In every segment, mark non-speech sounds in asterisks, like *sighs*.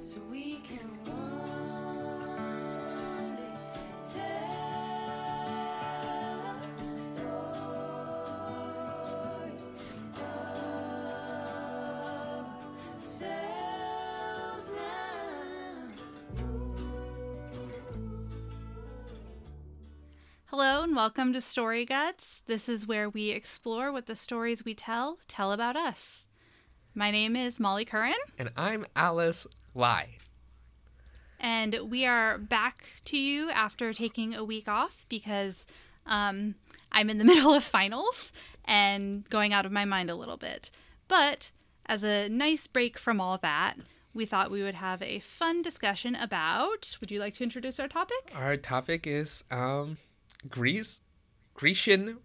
so we can one day tell a story of ourselves Hello and welcome to Story Guts. This is where we explore what the stories we tell tell about us. My name is Molly Curran, And I'm Alice Lai. and we are back to you after taking a week off because um, I'm in the *laughs* middle of finals and going out of my mind a little bit. But as a nice break from all that, we thought we would have a fun discussion about. Would you like to introduce our topic? Our topic is um, Greece, Grecian,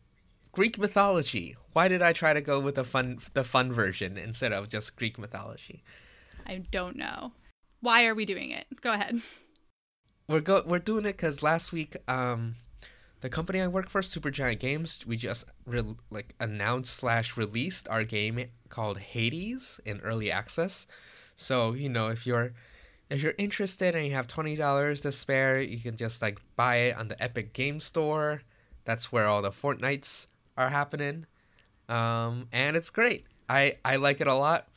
Greek mythology. Why did I try to go with the fun, the fun version instead of just Greek mythology? I don't know. Why are we doing it? Go ahead. We're go, we're doing it because last week, um, the company I work for, Supergiant Games, we just re- like announced slash released our game called Hades in early access. So you know if you're if you're interested and you have twenty dollars to spare, you can just like buy it on the Epic Game Store. That's where all the Fortnites are happening, um, and it's great. I I like it a lot.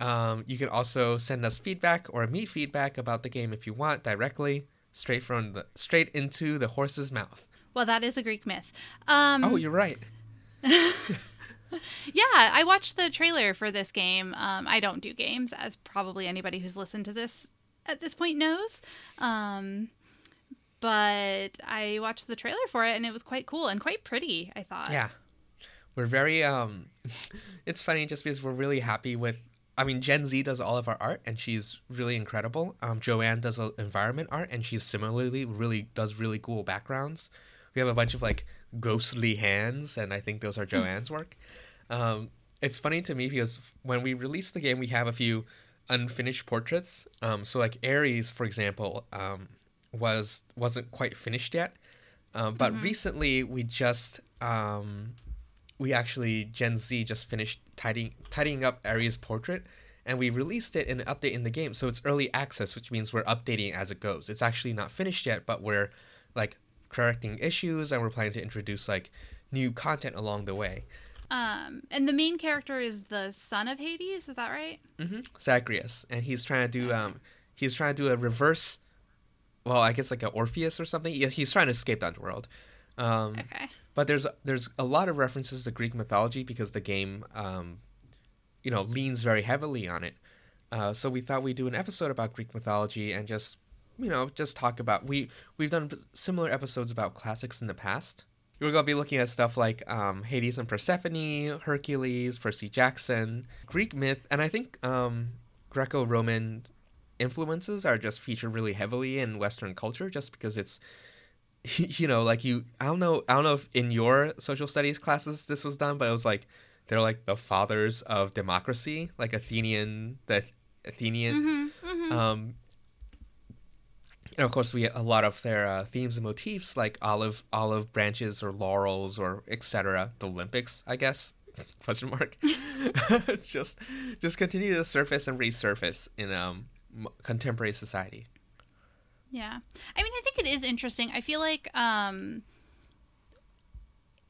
Um, you can also send us feedback or me feedback about the game if you want directly, straight from the straight into the horse's mouth. Well, that is a Greek myth. Um, Oh, you're right. *laughs* yeah, I watched the trailer for this game. Um, I don't do games, as probably anybody who's listened to this at this point knows. Um, but I watched the trailer for it, and it was quite cool and quite pretty. I thought. Yeah. We're very um *laughs* it's funny just because we're really happy with I mean Jen Zee does all of our art and she's really incredible. Um Joanne does environment art and she's similarly really does really cool backgrounds. We have a bunch of like ghostly hands and I think those are Joanne's work. Um it's funny to me because when we released the game we have a few unfinished portraits. Um so like Ares for example um was wasn't quite finished yet. Um, but recently we just um, we actually Jen Zee just finished tidying tidying up Ares' portrait, and we released it in an update in the game. So it's early access, which means we're updating as it goes. It's actually not finished yet, but we're like correcting issues, and we're planning to introduce like new content along the way. Um, and the main character is the son of Hades. Is that right? Mm-hmm. Zagreus, and he's trying to do um he's trying to do a reverse. Well, I guess like a Orpheus or something. Yeah, he's trying to escape the underworld. Um, Okay. But there's there's a lot of references to Greek mythology because the game, um, you know, leans very heavily on it. Uh, so we thought we'd do an episode about Greek mythology and just, you know, just talk about we we've done similar episodes about classics in the past. We're gonna be looking at stuff like um, Hades and Persephone, Hercules, Percy Jackson, Greek myth, and I think um, Greco-Roman influences are just featured really heavily in Western culture, just because it's you know, like you, I don't know, I don't know if in your social studies classes this was done, but it was like they're like the fathers of democracy, like Athenian, the Athenian. Mm-hmm, mm-hmm. Um, and of course, we a lot of their uh, themes and motifs, like olive olive branches or laurels or etc. The Olympics, I guess. *laughs* Question mark. *laughs* just just continue to surface and resurface in um, contemporary society. Yeah. I mean, I think it is interesting. I feel like um,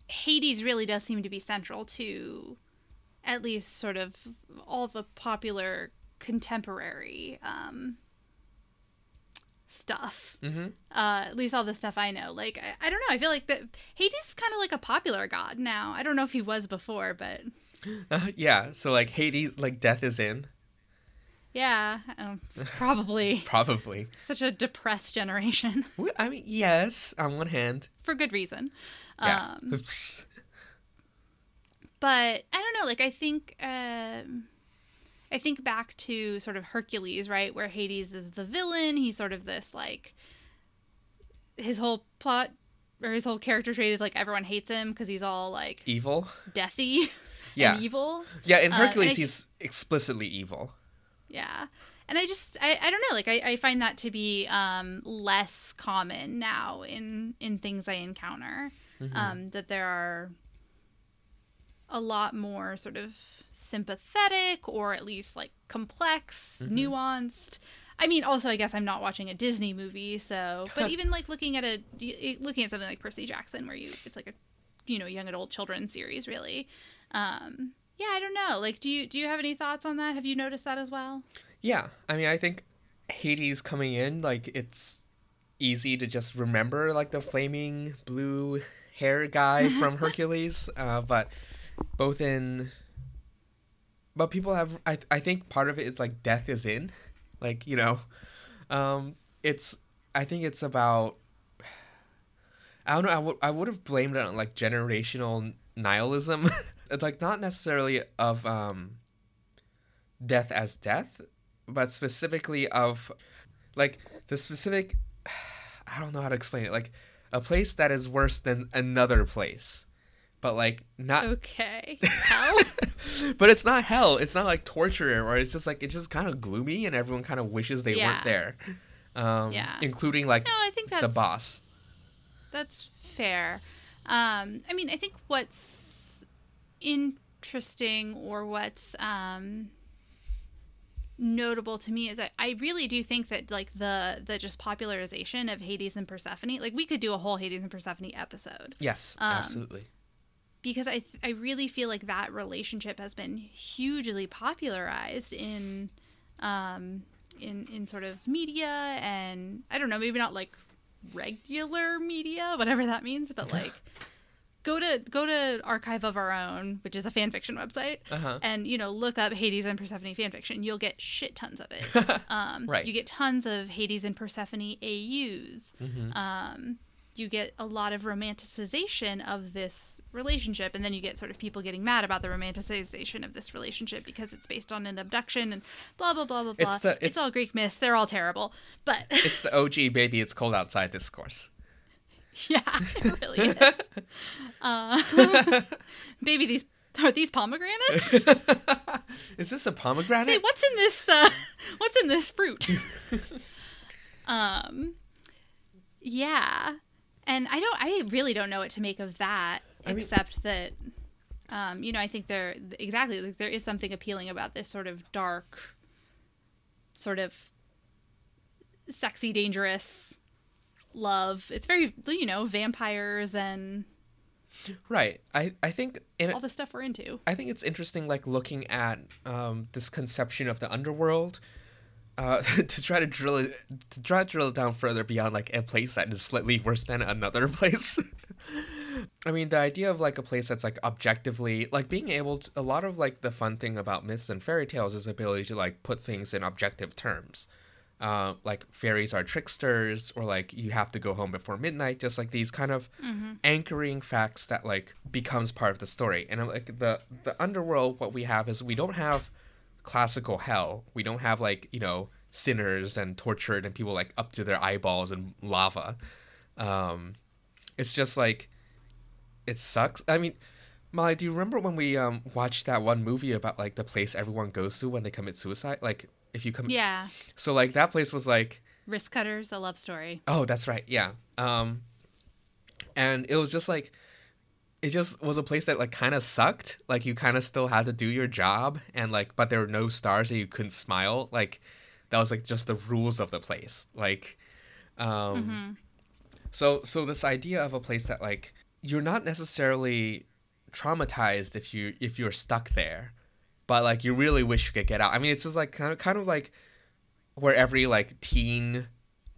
Hades really does seem to be central to at least sort of all the popular contemporary um, stuff. Mm-hmm. Uh, at least all the stuff I know. Like, I, I don't know. I feel like that Hades is kind of like a popular god now. I don't know if he was before, but Uh, *laughs* yeah. So like Hades, like death is in. Yeah, um, *laughs* probably Probably. such a depressed generation *laughs* I mean, yes, on one hand. for good reason. Yeah. Um, *laughs* but I don't know. Like I think, um, I think back to sort of Hercules, right, where Hades is the villain. He's sort of this like his whole plot or his whole character trait is like everyone hates him because he's all like evil. deathy Yeah. evil. Yeah, in Uh, and I Hercules, think- he's explicitly evil. Yeah. And I just I, I don't know, like I, I find that to be um less common now in in things I encounter. Mm-hmm. Um that there are a lot more sort of sympathetic or at least like complex, Mm-hmm. nuanced I mean, also, I guess I'm not watching a Disney movie, so. But *laughs* even like looking at a looking at something like Percy Jackson, where you it's like a you know young adult children series, really. Um, yeah, I don't know. Like, do you do you have any thoughts on that? Have you noticed that as well? Yeah, I mean, I think Hades coming in, like, it's easy to just remember, like, the flaming blue hair guy *laughs* from Hercules. Uh, but both in. But people have. I, I think part of it is, like, death is in. Like, you know. Um, it's. I think it's about. I don't know. I would I would have blamed it on like generational nihilism. *laughs* it's like not necessarily of um death as death, but specifically of like the specific *sighs* I don't know how to explain it. Like a place that is worse than another place. But like not Okay. *laughs* Hell. but it's not hell. It's not like torture or it's just like it's just kind of gloomy and everyone kind of wishes they Yeah. weren't there. Um Yeah. including like no, I think that's the boss. That's fair. Um, I mean, I think what's interesting or what's um, notable to me is I, I really do think that like the the just popularization of Hades and Persephone, like we could do a whole Hades and Persephone episode Yes, Um, absolutely. because I th- I really feel like that relationship has been hugely popularized in um in in sort of media and I don't know maybe not like regular media whatever that means but *laughs* like go to go to archive of our own which is a fan fiction website Uh-huh. and you know look up Hades and Persephone fan fiction you'll get shit tons of it *laughs* um Right. you get tons of Hades and Persephone AUs Mhm. um, you get a lot of romanticization of this relationship, and then you get sort of people getting mad about the romanticization of this relationship because it's based on an abduction and blah blah blah blah blah. It's the- it's- all Greek myths; they're all terrible. But It's the OG baby it's cold outside discourse. *laughs* yeah, it really is. *laughs* Uh, *laughs* baby, these are these pomegranates? Is this a pomegranate? Say, what's in this? Uh, what's in this fruit? um, yeah, and I don't. I really don't know what to make of that, I mean- except that, um, you know, I think there exactly like there is something appealing about this sort of dark, sort of sexy, dangerous love. It's very you know vampires and Right. I, I think in all the stuff we're into. I think it's interesting, like looking at um, this conception of the underworld, uh, *laughs* to try to drill it, to try to drill it down further beyond like a place that is slightly worse than another *laughs* place. I mean, the idea of like a place that's like objectively like being able to. A lot of like the fun thing about myths and fairy tales is the ability to like put things in objective terms. Uh, like fairies are tricksters, or like you have to go home before midnight. Just like these kind of anchoring facts that like becomes part of the story. And I'm like the the underworld, what we have is we don't have classical hell. We don't have like you know sinners and tortured and people like up to their eyeballs in lava. Um, it's just like it sucks. I mean, Molly, do you remember when we um watched that one movie about like the place everyone goes to when they commit suicide? Like if you come, Yeah, so like that place was like Wristcutters, a love story. Oh, that's right. Yeah. Um and it was just like it just was a place that like kind of sucked. Like you kind of still had to do your job and like but there were no stars and you couldn't smile. Like that was like just the rules of the place. Like um so so this idea of a place that like you're not necessarily traumatized if you if you're stuck there, but like you really wish you could get out. I mean, it's just like kind of kind of like where every like teen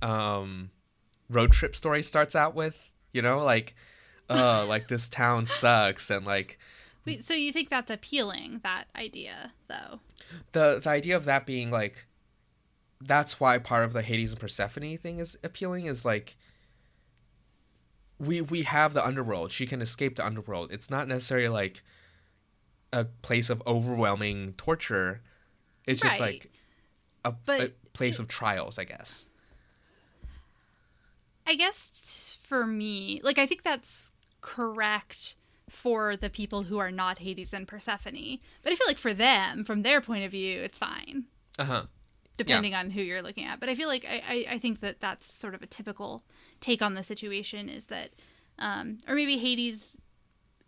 um road trip story starts out with, you know, like uh like this *laughs* town sucks and like Wait, so you think that's appealing? That idea, though. the the idea of that being like that's why part of the Hades and Persephone thing is appealing is like we we have the underworld. She can escape the underworld. It's not necessarily like a place of overwhelming torture. It's just Right. like a, a place of trials, I guess. I guess for me, like I think that's correct for the people who are not Hades and Persephone. But I feel like for them, from their point of view, it's fine, Uh huh. depending on who you're looking at. But I feel like I, I, I think that that's sort of a typical take on the situation is that, um, or maybe Hades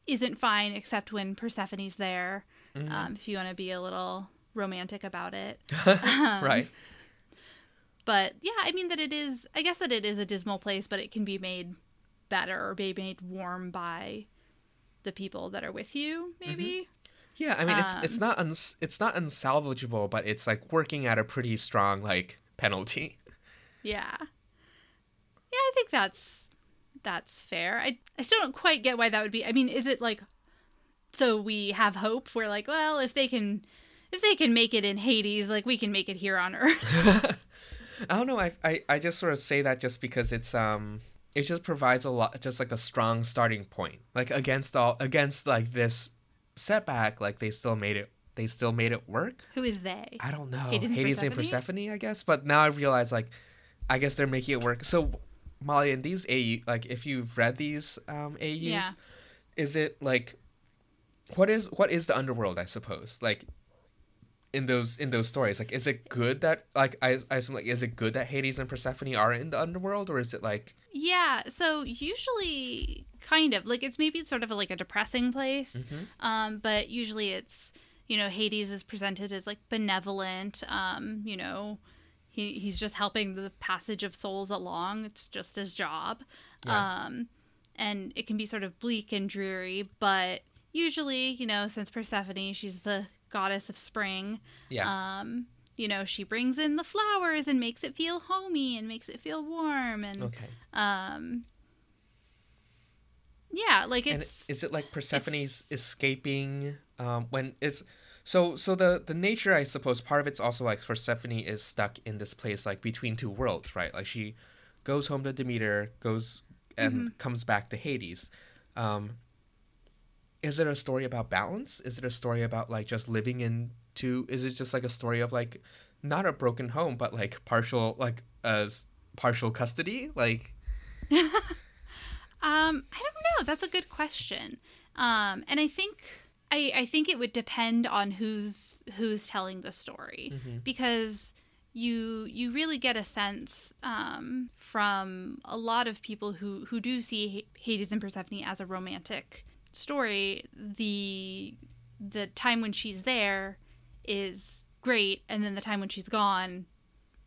isn't fine except when Persephone's there. Um, if you want to be a little romantic about it. *laughs* Um, right. but yeah, I mean that it is. I guess that it is a dismal place, but it can be made better or be made warm by the people that are with you. Maybe. Yeah, I mean it's it's Um, not uns- it's not unsalvageable, but it's like working at a pretty strong like penalty. Yeah. Yeah, I think that's that's fair. I I still don't quite get why that would be. I mean, is it like so we have hope? We're like, well, if they can if they can make it in Hades, like we can make it here on Earth. *laughs* I don't know. I, I I just sort of say that just because it's um it just provides a lot just like a strong starting point. Like against all against like this setback, like they still made it they still made it work. Who is they? I don't know. Hades and Hades and Persephone, I guess. But now I realize like I guess they're making it work. So Molly, in these AU like if you've read these um AUs, Yeah. is it like what is what is the underworld, I suppose? Like in those in those stories like is it good that like I, I assume like is it good that hades and persephone are in the underworld or is it like Yeah, so usually kind of like it's maybe it's sort of like a depressing place. Mhm. Um, but usually it's you know Hades is presented as like benevolent. Um, you know, he he's just helping the passage of souls along. It's just his job. Yeah. Um, and it can be sort of bleak and dreary, but usually you know since Persephone, she's the goddess of spring. yeah Um, you know, she brings in the flowers and makes it feel homey and makes it feel warm and okay um yeah like and it's is it like persephone's escaping um when it's so so the the nature i suppose part of it's also like for persephone is stuck in this place like between two worlds right? Like she goes home to demeter goes and Mm-hmm. comes back to hades. Um is it a story about balance? Is it a story about like just living in two is it just like a story of like not a broken home but like partial like as partial custody? Like *laughs* um i don't know. That's a good question. Um and i think i i think it would depend on who's who's telling the story Mhm. because you you really get a sense um, from a lot of people who who do see Hades and Persephone as a romantic story. The the time when she's there is great, and then the time when she's gone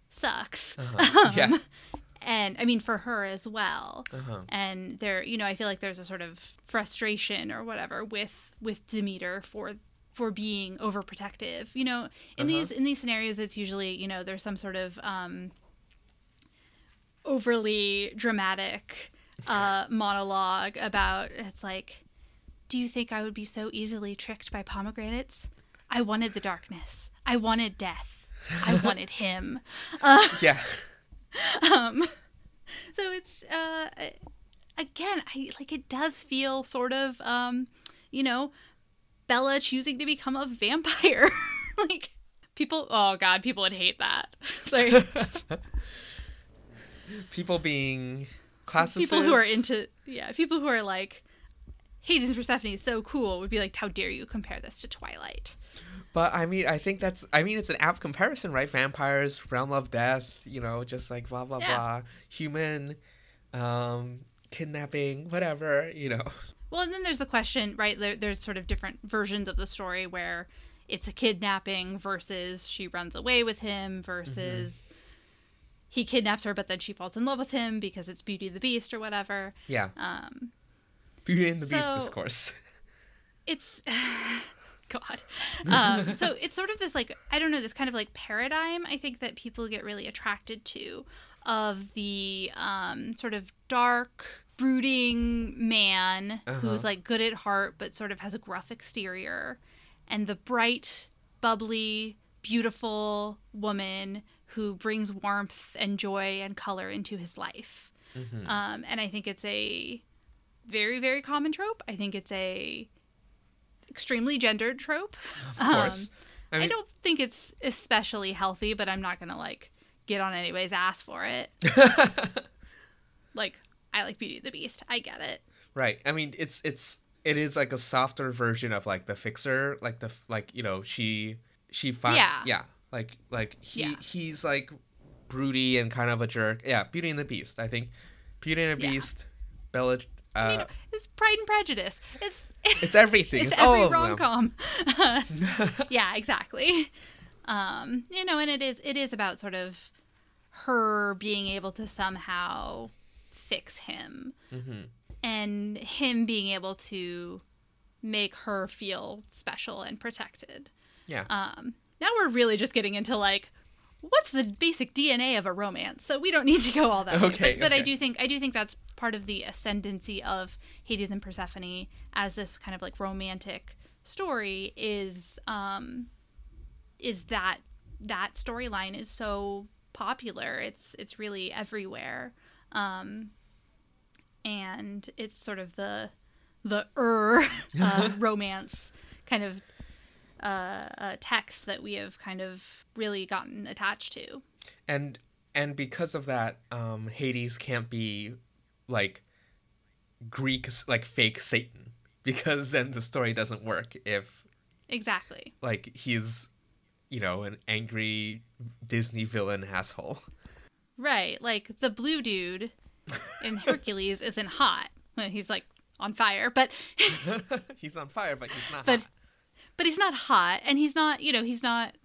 sucks. Uh-huh. Yeah. *laughs* and I mean for her as well. uh-huh And there, you know, I feel like there's a sort of frustration or whatever with with Demeter for for being overprotective. You know, in Uh-huh. these in these scenarios, it's usually you know there's some sort of um, overly dramatic uh, *laughs* monologue about it's like, do you think I would be so easily tricked by pomegranates? I wanted the darkness. I wanted death. I wanted *laughs* him. Uh, yeah *laughs* *laughs* um so it's uh again i like it does feel sort of um you know bella choosing to become a vampire. *laughs* Like people oh god people would hate that. *laughs* Sorry. People being classicists. people who are into yeah people who are like hades and persephone is so cool would be like how dare you compare this to twilight But I mean, I think that's. I mean, it's an apt comparison, right? Vampires, realm of death. You know, just like blah blah Yeah. blah. Human, um, kidnapping, whatever. You know. Well, and then there's the question, right? There, there's sort of different versions of the story where it's a kidnapping versus she runs away with him versus he kidnaps her, but then she falls in love with him because it's Beauty and the Beast or whatever. Yeah. Um, Beauty and the Beast So- discourse. *laughs* it's *sighs* God. *laughs* Um, so it's sort of this like I don't know this kind of like paradigm I think that people get really attracted to of the um, sort of dark brooding man Uh-huh. who's like good at heart but sort of has a gruff exterior and the bright bubbly beautiful woman who brings warmth and joy and color into his life Mhm. um, and I think it's a very very common trope I think it's a extremely gendered trope Of course. Um, I, I mean, don't think it's especially healthy, but I'm not gonna like get on anybody's ass for it. *laughs* Like I like Beauty and the Beast. I get it. right. I mean, it's it's it is like a softer version of like the fixer, like the like you know she she finds Yeah. yeah like like he Yeah. he's like broody and kind of a jerk. Yeah, Beauty and the Beast. I think Beauty and the Yeah. Beast, Bella. Uh, I mean, it's Pride and Prejudice. It's it's everything. *laughs* it's, It's, all every rom com. yeah, exactly. Um, you know, and it is it is about sort of her being able to somehow fix him hmm and him being able to make her feel special and protected. Yeah. Um, now we're really just getting into like what's the basic DNA of a romance. So we don't need to go all that way. Okay, But, but I do think I do think that's part of the ascendancy of Hades and Persephone as this kind of like romantic story is um is that that storyline is so popular. It's it's really everywhere. Um and it's sort of the the er uh, *laughs* romance kind of uh, uh, text that we have kind of really gotten attached to. and and because of that um hades can't be like greek like fake satan *laughs* because then the story doesn't work if Exactly. like he's you know an angry disney villain asshole Right. Like the blue dude in *laughs* Hercules isn't hot. He's like on fire, but *laughs* he's on fire but he's not But- hot. But he's not hot and he's not, you know, he's not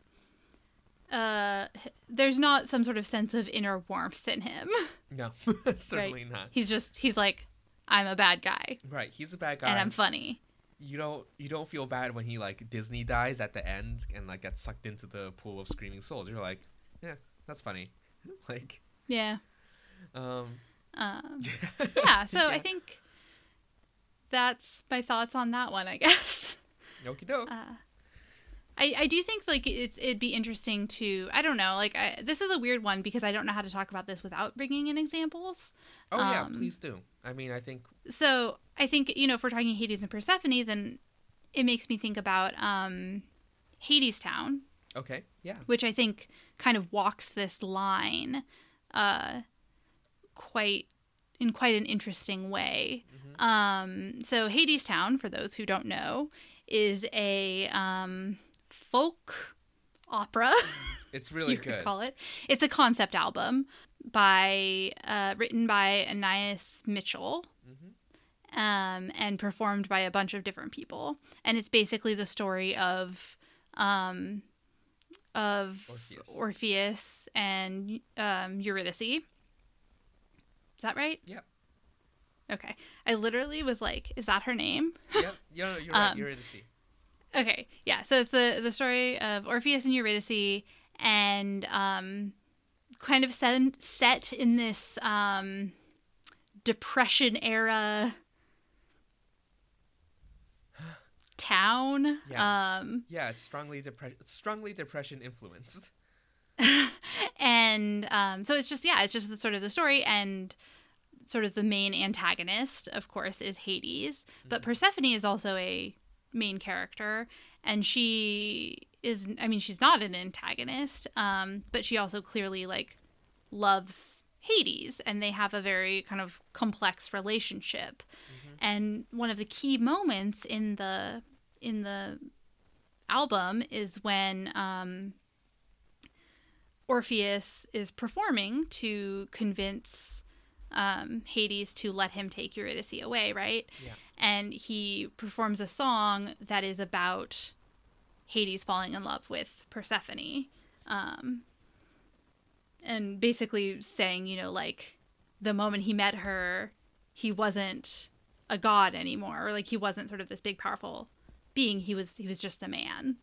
uh there's not some sort of sense of inner warmth in him. no *laughs* certainly not He's just he's like I'm a bad guy right he's a bad guy and I'm funny. you don't you don't feel bad when he like disney dies at the end and like gets sucked into the pool of screaming souls you're like yeah that's funny *laughs* like Yeah. um Um *laughs* yeah, so I think that's my thoughts on that one, I guess. Okie doke Uh, I, I do think like it's it'd be interesting to I don't know like I, this is a weird one because I don't know how to talk about this without bringing in examples. oh yeah um, please do. I mean i think So I think you know if we're talking Hades and Persephone, then it makes me think about um, Hadestown, okay yeah. Which I think kind of walks this line uh, quite in quite an interesting way. Um, so Hadestown, for those who don't know, is a um, folk opera. *laughs* It's really you could good. call it. It's a concept album by uh, written by Anais Mitchell. Mm-hmm. Um, and performed by a bunch of different people, and it's basically the story of, um, of Orpheus. Orpheus and um, Eurydice. Is that right? Yep. Okay, I literally was like, "Is that her name?" yep. You're, you're right. Um, You're in the sea. Okay, yeah. So it's the the story of Orpheus and Eurydice, and um, kind of set set in this um, depression era *gasps* town. Yeah. Um, Yeah, it's strongly depre- strongly depression influenced. *laughs* and um, so it's just yeah, it's just the sort of the story and sort of the main antagonist, of course, is Hades, but Persephone is also a main character, and she is I mean she's not an antagonist, um, but she also clearly like loves Hades, and they have a very kind of complex relationship. And one of the key moments in the in the album is when um, Orpheus is performing to convince um, Hades to let him take Eurydice away, right? Yeah. And he performs a song that is about Hades falling in love with Persephone. Um, and basically saying, you know, like the moment he met her, he wasn't a god anymore, or like he wasn't sort of this big, powerful being. He was he was just a man.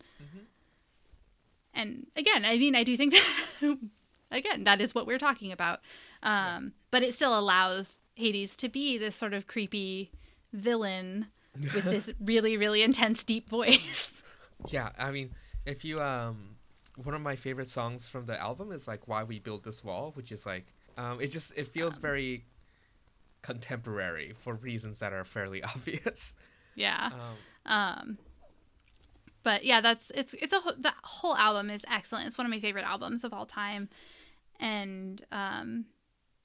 And again, I mean, I do think *laughs* that again that is what we're talking about. Um, But it still allows Hades to be this sort of creepy villain with *laughs* this really, really intense, deep voice. *laughs* Yeah, I mean, if you um, one of my favorite songs from the album is like "Why We Build This Wall," which is like, um, it just it feels very contemporary for reasons that are fairly *laughs* obvious. yeah. Um, Um, but yeah, that's it's it's a the whole album is excellent. It's one of my favorite albums of all time, and um,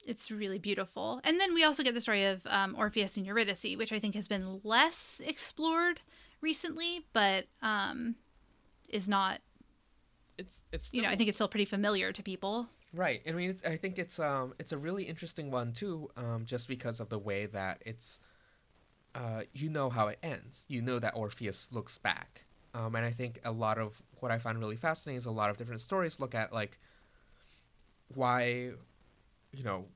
it's really beautiful. And then we also get the story of um, Orpheus and Eurydice, which I think has been less explored recently, but um, is not. it's it's You know, I think it's still pretty familiar to people. Right. I mean, it's, I think it's um it's a really interesting one too, um, just because of the way that it's, uh, you know how it ends. You know that Orpheus looks back, um, and I think a lot of what I find really fascinating is a lot of different stories look at like why, you know,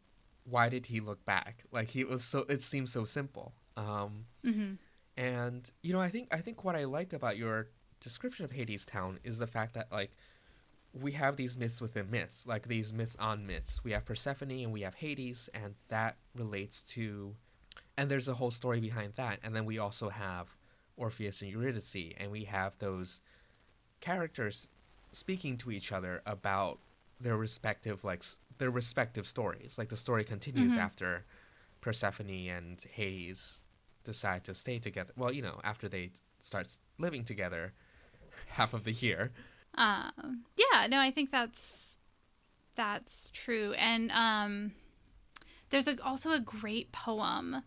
why did he look back? Like he was so. It seems so simple. Um, hmm and you know, I think I think what I liked about your description of Hadestown is the fact that like we have these myths within myths, like these myths on myths. We have Persephone and we have Hades, and that relates to, and there's a whole story behind that. And then we also have Orpheus and Eurydice, and we have those characters speaking to each other about their respective like their respective stories. Like the story continues Mhm. after Persephone and Hades decide to stay together. Well, you know, after they start living together *laughs* half of the year. Um, yeah, no, I think that's that's true. And um, there's a, also a great poem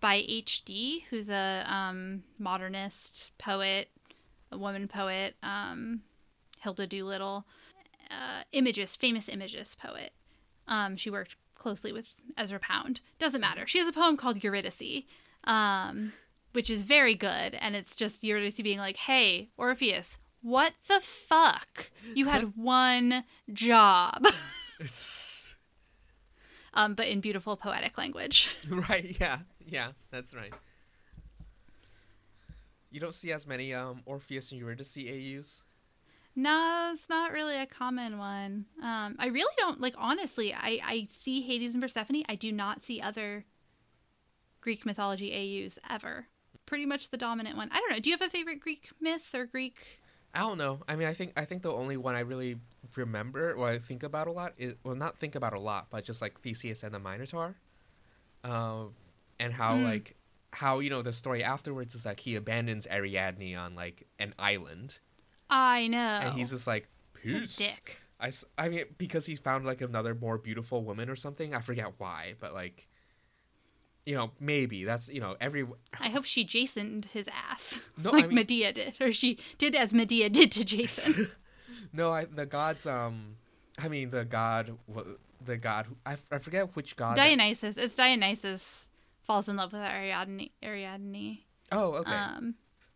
by H.D., who's a um, modernist poet, a woman poet, um, Hilda Doolittle, uh, imagist, famous imagist poet. Um, she worked closely with Ezra Pound. Doesn't matter. She has a poem called Eurydice, um, which is very good, and it's just Eurydice being like, "Hey, Orpheus, what the fuck? You had *laughs* one job." It's *laughs* um, but in beautiful poetic language. *laughs* right, yeah. Yeah, that's right. You don't see as many um Orpheus and Eurydice AUs. No, it's not really a common one. Um, I really don't like. Honestly, I I see Hades and Persephone. I do not see other Greek mythology AUs ever. Pretty much the dominant one. I don't know. Do you have a favorite Greek myth or Greek? I don't know. I mean, I think I think the only one I really remember or I think about a lot is well, not think about a lot, but just like Theseus and the Minotaur, um, and how Mm. like how you know the story afterwards is like he abandons Ariadne on like an island, I know. and he's just like peace. dick. I, I mean because he found like another more beautiful woman or something. I forget why, but like, you know, maybe that's you know every *sighs* I hope she Jasoned his ass *laughs* No, like I mean- Medea did, or she did as Medea did to Jason. *laughs* No, I, the gods. Um, I mean the god. The god. I, I forget which god. that- Dionysus. It's Dionysus falls in love with Ariadne. Ariadne. oh, okay. Um,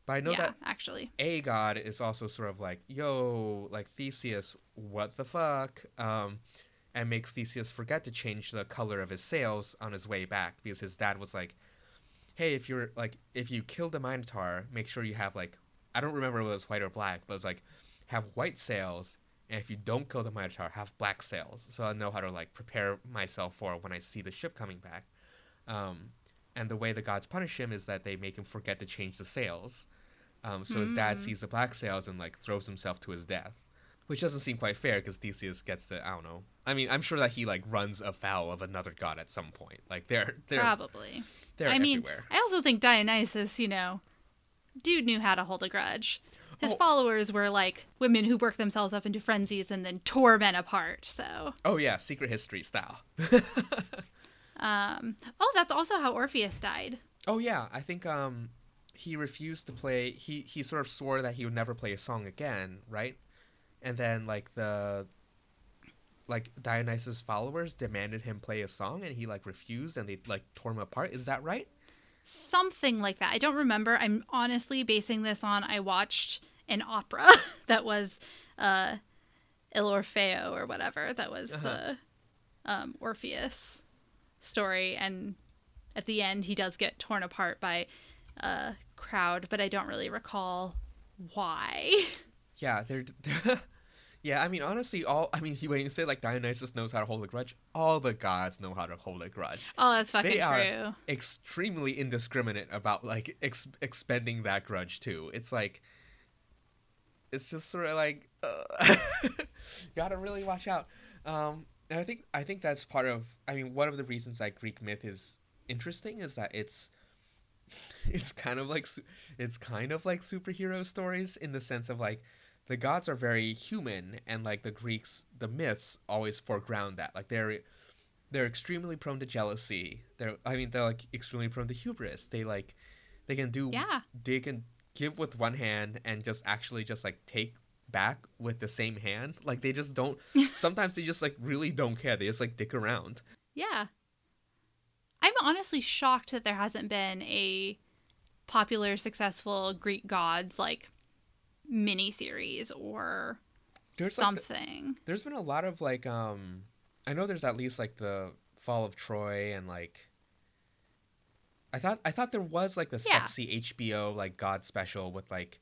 but I know yeah, that actually. a god is also sort of like, yo, like Theseus, what the fuck? Um, and makes Theseus forget to change the color of his sails on his way back because his dad was like, hey, if you're like, if you kill the Minotaur, make sure you have like, I don't remember whether it was white or black, but it was like, have white sails. And if you don't kill the Minotaur, have black sails. So I know how to like prepare myself for when I see the ship coming back. Um, and the way the gods punish him is that they make him forget to change the sails. Um, so his dad Mm. sees the black sails and like throws himself to his death, which doesn't seem quite fair because Theseus gets to I don't know. I mean, I'm sure that he like runs afoul of another god at some point. Like they're they're Probably. they're I mean. I also think Dionysus, you know, dude knew how to hold a grudge. His Oh. followers were like women who worked themselves up into frenzies and then tore men apart. So, Oh yeah, secret history style. *laughs* um, oh, that's also how Orpheus died. Oh yeah, I think um he refused to play. He he sort of swore that he would never play a song again, right? And then like the like Dionysus followers demanded him play a song, and he like refused, and they like tore him apart. Is that right? Something like that. I don't remember. I'm honestly basing this on I watched an opera *laughs* that was uh L'Orfeo or whatever. That was Uh-huh. the um, Orpheus story, and at the end he does get torn apart by a crowd, but I don't really recall why. Yeah, they're, they're *laughs* yeah. I mean, honestly, all I mean, he, *laughs* when you say like Dionysus knows how to hold a grudge, all the gods know how to hold a grudge. Oh, that's fucking They are true. extremely indiscriminate about like ex- expending that grudge too. It's like it's just sort of like uh, *laughs* gotta really watch out. Um, and I think I think that's part of. I mean, one of the reasons that Greek myth is interesting is that it's *laughs* it's kind of like it's kind of like superhero stories in the sense of like the gods are very human and like the Greeks the myths always foreground that like they're they're extremely prone to jealousy. They're I mean they're like extremely prone to hubris. They like they can do Yeah. they can give with one hand and just actually just like take back with the same hand. Like they just don't *laughs* sometimes they just like really don't care. They just like dick around. Yeah. I'm honestly shocked that there hasn't been a popular, successful Greek gods like mini series or There's, like, the- something. There's been a lot of like um I know there's at least like the fall of Troy and like I thought I thought there was like the Yeah. sexy HBO like God special with like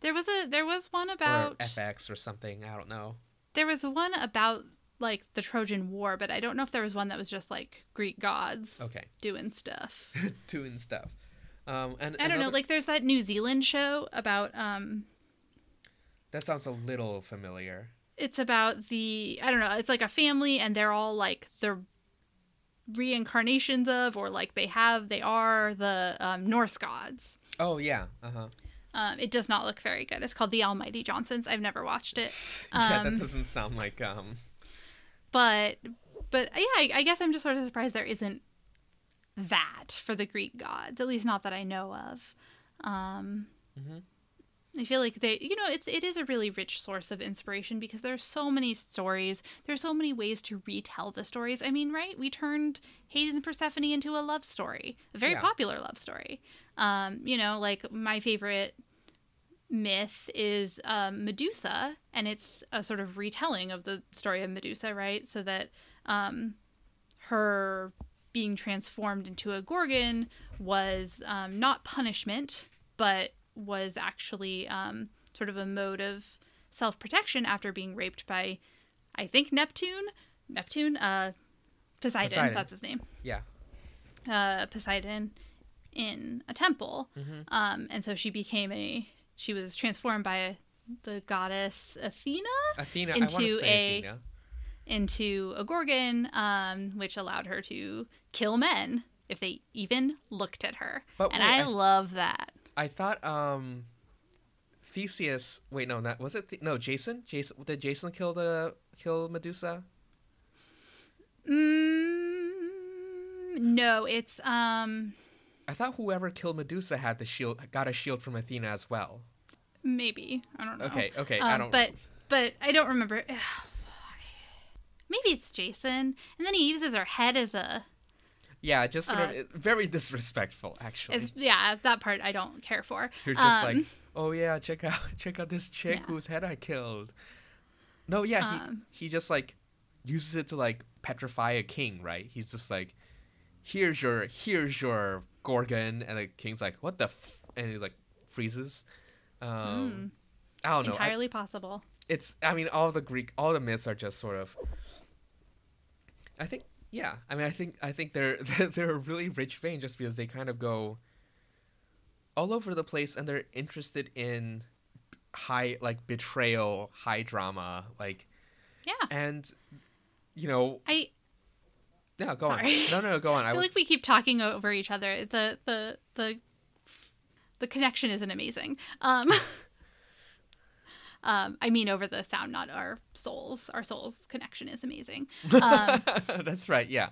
There was a there was one or about FX or something. I don't know. there was one about like the Trojan War, but I don't know if there was one that was just like Greek gods Okay, doing stuff. *laughs* doing stuff. Um, and I don't know, like there's that New Zealand show about um that sounds a little familiar. it's about the I don't know, it's like a family and they're all like the reincarnations of or like they have they are the um, Norse gods. Oh yeah, uh huh. Um, it does not look very good. It's called The Almighty Johnsons. I've never watched it. *laughs* yeah, Um, that doesn't sound like um. But but yeah I, I guess i'm just sort of surprised there isn't that for the greek gods at least not that i know of. Um Mhm. i feel like they you know it's it is a really rich source of inspiration because there's so many stories. There's so many ways to retell the stories. I mean right? We turned hades and persephone into a love story a very Yeah. popular love story. Um you know like my favorite myth is um, Medusa, and it's a sort of retelling of the story of Medusa, right? So that um, her being transformed into a gorgon was um, not punishment, but was actually um, sort of a mode of self protection after being raped by, I think, Neptune. Neptune? Uh, Poseidon, Poseidon. that's his name. Yeah. Uh, Poseidon in a temple. Mhm. Um, and so she became a, she was transformed by the goddess Athena Athena. I Into say a- Athena. into a gorgon, um, which allowed her to kill men if they even looked at her. But and wait, I, I- love that. I thought um, Theseus. Wait, no, not was it? The, no, Jason. Jason did Jason kill the kill Medusa? Mm, no, it's um I thought whoever killed Medusa had the shield, got a shield from Athena as well. Maybe I don't know. Okay, okay, I Um, don't. But but I don't remember. Maybe it's Jason, and then he uses her head as a. yeah, just sort uh, of very disrespectful, actually. It's, yeah, that part I don't care for. You're just Um, like, oh yeah, check out *laughs* check out this chick Yeah. whose head I killed. No, yeah, Um, he he just like uses it to like petrify a king, right? He's just like, here's your here's your gorgon, and the king's like, what the, f-? and he like freezes. Um, I don't know. I- entirely possible. it's I mean all the Greek all the myths are just sort of I think yeah I mean I think I think they're *laughs* they're, they're a really rich vein just because they kind of go all over the place and they're interested in high like betrayal high drama like Yeah, and you know I yeah go Sorry. on no no no go on *laughs* I I feel was, like we keep talking over each other. The the the the connection isn't amazing. Um, *laughs* um, I mean, over the sound, not our souls. Our souls connection is amazing. Um, *laughs* that's right yeah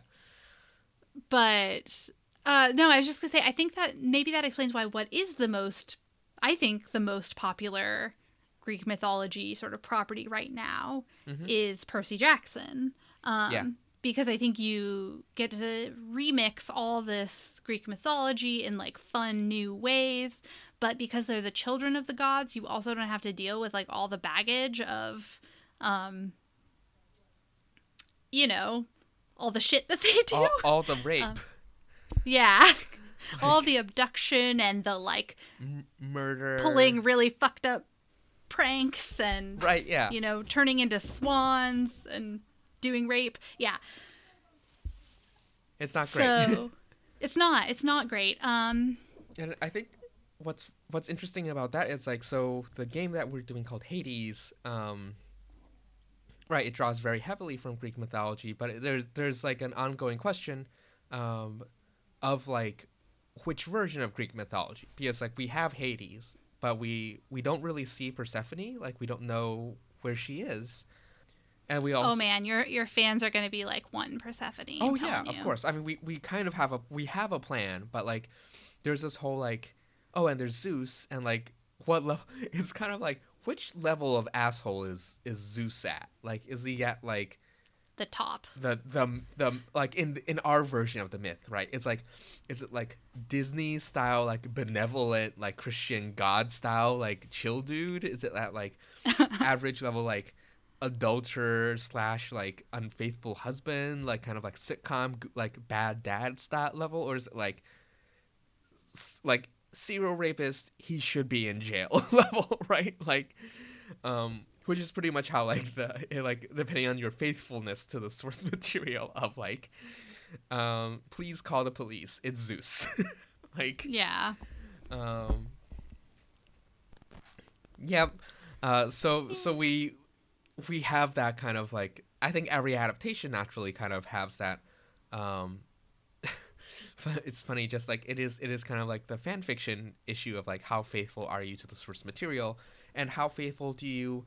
but uh, no, I was just gonna say. I think that maybe that explains why what is the most, I think, the most popular Greek mythology sort of property right now Mhm. is Percy Jackson. Um, Yeah. Because I think you get to remix all this Greek mythology in like fun new ways, but because they're the children of the gods, you also don't have to deal with like all the baggage of, um, you know, all the shit that *laughs* they do. all, all the *laughs* rape Um, Yeah. *laughs* All the abduction and the like m- murder pulling really fucked up pranks and right yeah you know turning into swans and doing rape. Yeah. it's not great So *laughs* it's not it's not great. Um And I think what's what's interesting about that is like so the game that we're doing called Hades, um, right? It draws very heavily from Greek mythology, but there's there's like an ongoing question um, of like which version of Greek mythology because like we have Hades, but we we don't really see Persephone, like we don't know where she is, and we also oh man, your your fans are going to be like one Persephone. Oh yeah, telling of you. course. I mean, we we kind of have a we have a plan, but like, there's this whole like, oh, and there's Zeus, and like, what level? *laughs* It's kind of like which level of asshole is is Zeus at? Like, is he at like The top. the the the like in in our version of the myth, right? It's like, is it like Disney style, like benevolent, like Christian God style, like chill dude? Is it that like *laughs* average level, like adulterer slash like unfaithful husband, like kind of like sitcom like bad dad style level, or is it like like serial rapist? He should be in jail *laughs* level, right? Like, um, which is pretty much how like the like depending on your faithfulness to the source *laughs* material of like, um, please call the police. It's Zeus, *laughs* like. Yeah. Um. Yep. Uh, so so we we have that kind of like I think every adaptation naturally kind of has that. Um, *laughs* it's funny, just like it is. It is kind of like the fan fiction issue of like how faithful are you to the source material, and how faithful do you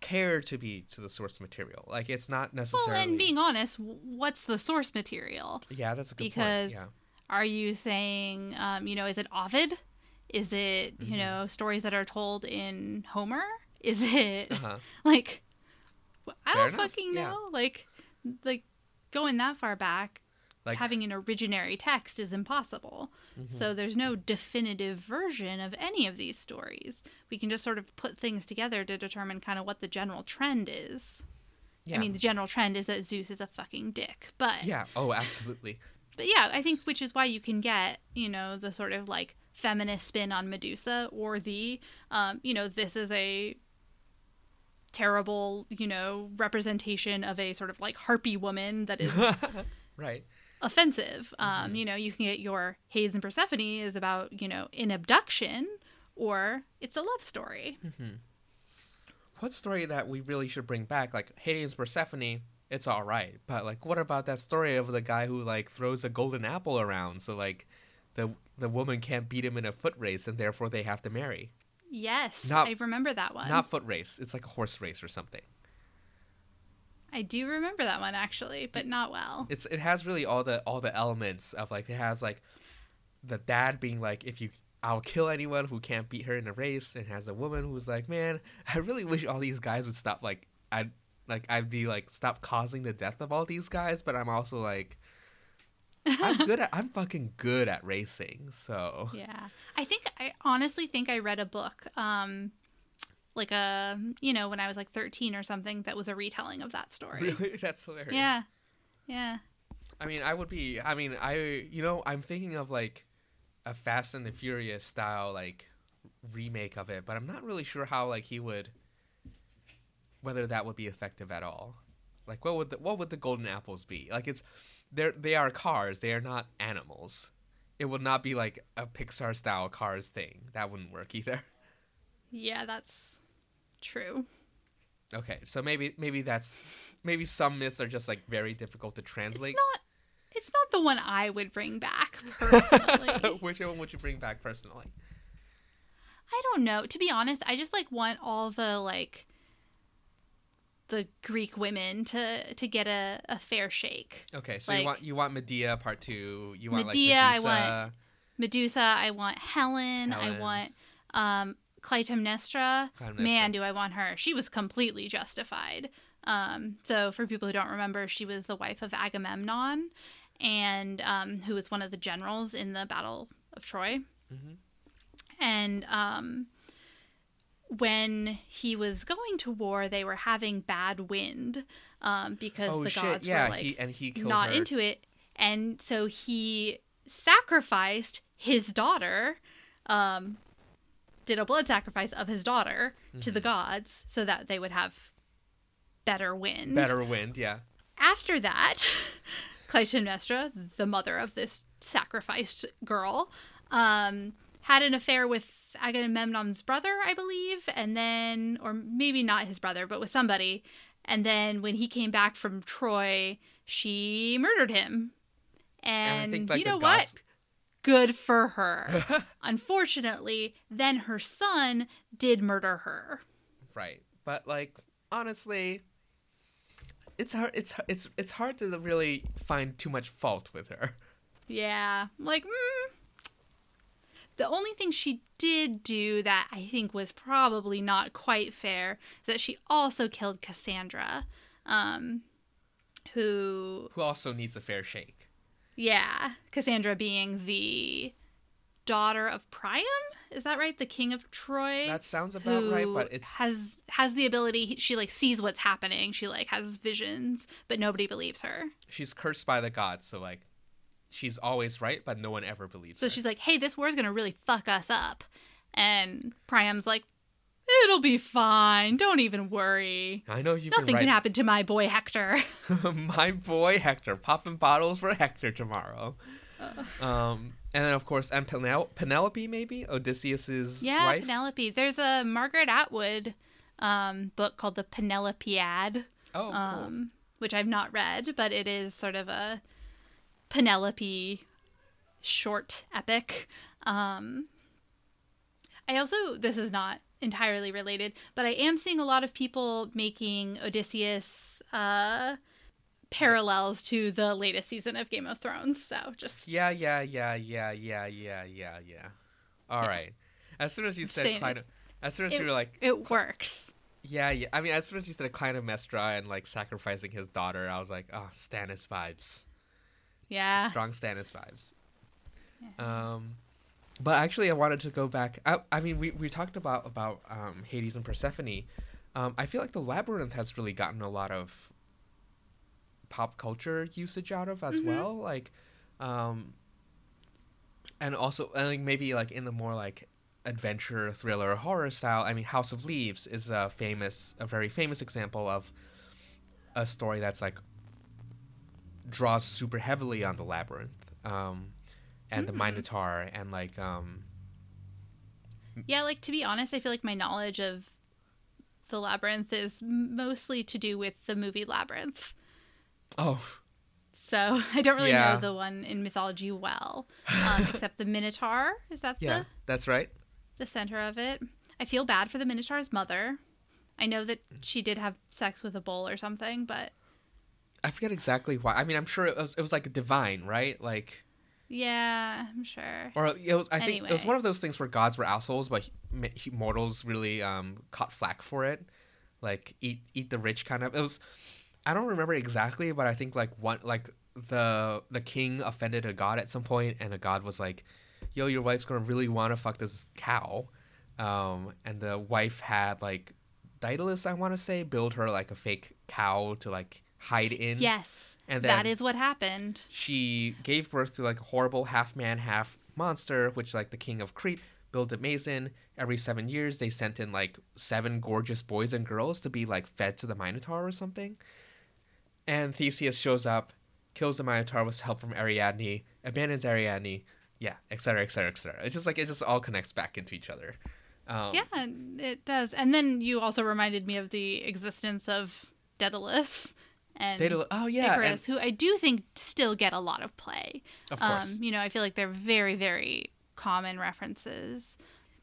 care to be to the source material? Like it's not necessarily. Well, and being honest, what's the source material? yeah, that's a good because- point. Are you saying, um, you know, is it Ovid? Is it, you Mhm. know, stories that are told in Homer? Is it Uh-huh. *laughs* like I Fair don't enough, fucking yeah. know. Like, like going that far back, Like having an originary text is impossible. mhm. So there's no definitive version of any of these stories. We can just sort of put things together to determine kind of what the general trend is. yeah. I mean, the general trend is that Zeus is a fucking dick, but yeah. Oh, absolutely. *laughs* but yeah, I think which is why you can get, you know, the sort of like feminist spin on Medusa or the, um, you know, this is a terrible, you know, representation of a sort of like harpy woman that is *laughs* right. offensive. Um, Mhm. you know, you can get your Hades and Persephone is about, you know, an abduction or it's a love story. hmm What story that we really should bring back? Like Hades and Persephone, it's all right, but like, what about that story of the guy who like throws a golden apple around, so like, the the woman can't beat him in a foot race, and therefore they have to marry. Yes, Not- I remember that one. Not foot race. It's like a horse race or something. I do remember that one actually, but not well. It's it has really all the all the elements of like it has like the dad being like if you I'll kill anyone who can't beat her in a race and it has a woman who's like man I really wish all these guys would stop like I'd like I'd be like stop causing the death of all these guys but I'm also like I'm *laughs* good at I'm fucking good at racing so Yeah. I think I honestly think I read a book um like a you know when I was like 13 or something that was a retelling of that story. *laughs* really that's hilarious Yeah. Yeah. I mean, I would be. I mean, I you know, I'm thinking of like a Fast and the Furious style like remake of it, but I'm not really sure how like he would whether that would be effective at all. Like, what would the, what would the golden apples be? Like, it's they're they are cars. They are not animals. It would not be like a Pixar style Cars thing. That wouldn't work either. *laughs* Yeah, that's true. Okay, so maybe maybe that's maybe some myths are just like very difficult to translate. It's not it's not the one I would bring back personally. *laughs* Which one would you bring back personally? I don't know. To be honest, I just like want all the like the Greek women to to get a, a fair shake. Okay, so you want you want Medea part two. You want Medea, like I want- Medusa, I want Helen, Helen. I want um Clytemnestra. Clytemnestra. Man, do I want her. She was completely justified. Um, so for people who don't remember, she was the wife of Agamemnon and um, who was one of the generals in the Battle of Troy. Mhm. And um, when he was going to war, they were having bad wind um, because Oh the shit! gods Yeah, were like he and he not her. into it and so he sacrificed his daughter um did a blood sacrifice of his daughter to the gods so that they would have better wind Better wind, yeah. after that *laughs* clytemnestra the mother of this sacrificed girl um had an affair with agamemnon's brother i believe and then or maybe not his brother but with somebody and then when he came back from troy she murdered him And, and, think like you know gods... what good for her *laughs* unfortunately then her son did murder her right, but like honestly, it's hard. It's it's it's hard to really find too much fault with her. Yeah, like mm. The only thing she did do that I think was probably not quite fair is that she also killed Cassandra, um, who Who also needs a fair shake. yeah, Cassandra being the daughter of Priam. is that right? The king of Troy. That sounds about right, but it's has has the ability. She like sees what's happening. She like has visions, but nobody believes her. she's cursed by the gods, so like she's always right, but no one ever believes So her. So she's like, "Hey, this war's gonna really fuck us up," and Priam's like, "It'll be fine. Don't even worry. I know you've Nothing can happen to my boy Hector." *laughs* *laughs* My boy Hector, popping bottles for Hector tomorrow. Uh. Um, and then of course, and Penel- Penelope maybe Odysseus's yeah, wife. Penelope. There's a Margaret Atwood um, book called The Penelopiad. oh, cool. um, which I've not read, but it is sort of a Penelope short epic. Um, I also, this is not entirely related, but I am seeing a lot of people making Odysseus uh, parallels to the latest season of Game of Thrones. So just Yeah, yeah, yeah, yeah, yeah, yeah, yeah, yeah. All right. As soon as you said saying. Clyde, as soon as It- you were like, it works. yeah, yeah. I mean, as soon as you said Clytemnestra and like sacrificing his daughter, I was like, oh, Stannis vibes. Yeah. strong Stannis vibes. Um, but actually, I wanted to go back. I, I mean, we, we talked about about um, Hades and Persephone. Um, I feel like the labyrinth has really gotten a lot of pop culture usage out of as Mhm. well. Like, um, and also, I think maybe like in the more like adventure, thriller, horror style. I mean, House of Leaves is a famous, a very famous example of a story that's like draws super heavily on the labyrinth um, and the Mm. Minotaur and like um, Yeah, like to be honest, I feel like my knowledge of the labyrinth is mostly to do with the movie Labyrinth. oh So *laughs* I don't really Yeah. know the one in mythology well, um, *laughs* except the Minotaur. Is that yeah, the that's right. the center of it? I feel bad for the Minotaur's mother. I know that she did have sex with a bull or something, but I forget exactly why. I mean, I'm sure it was it was like divine, right? Like yeah, I'm sure. or it was. I think it was one of those things where gods were assholes, but he- he- mortals really um, caught flack for it. Like eat eat the rich kind of. It was. I don't remember exactly, but I think like one like the the king offended a god at some point, and a god was like, "Yo, your wife's gonna really want to fuck this cow," um, and the wife had like Daedalus, I want to say, build her like a fake cow to like hide in. Yes, And that is what happened. she gave birth to like a horrible half man half monster which like the king of crete built a mason every seven years they sent in like seven gorgeous boys and girls to be like fed to the minotaur or something and theseus shows up kills the minotaur with help from ariadne abandons ariadne yeah etc etc etc it's just like it just all connects back into each other um, Yeah, it does. And then you also reminded me of the existence of Daedalus and Daedalus- oh yeah and, Icarus, who I do think still get a lot of play. of course Um, you know, I feel like they're very, very common references.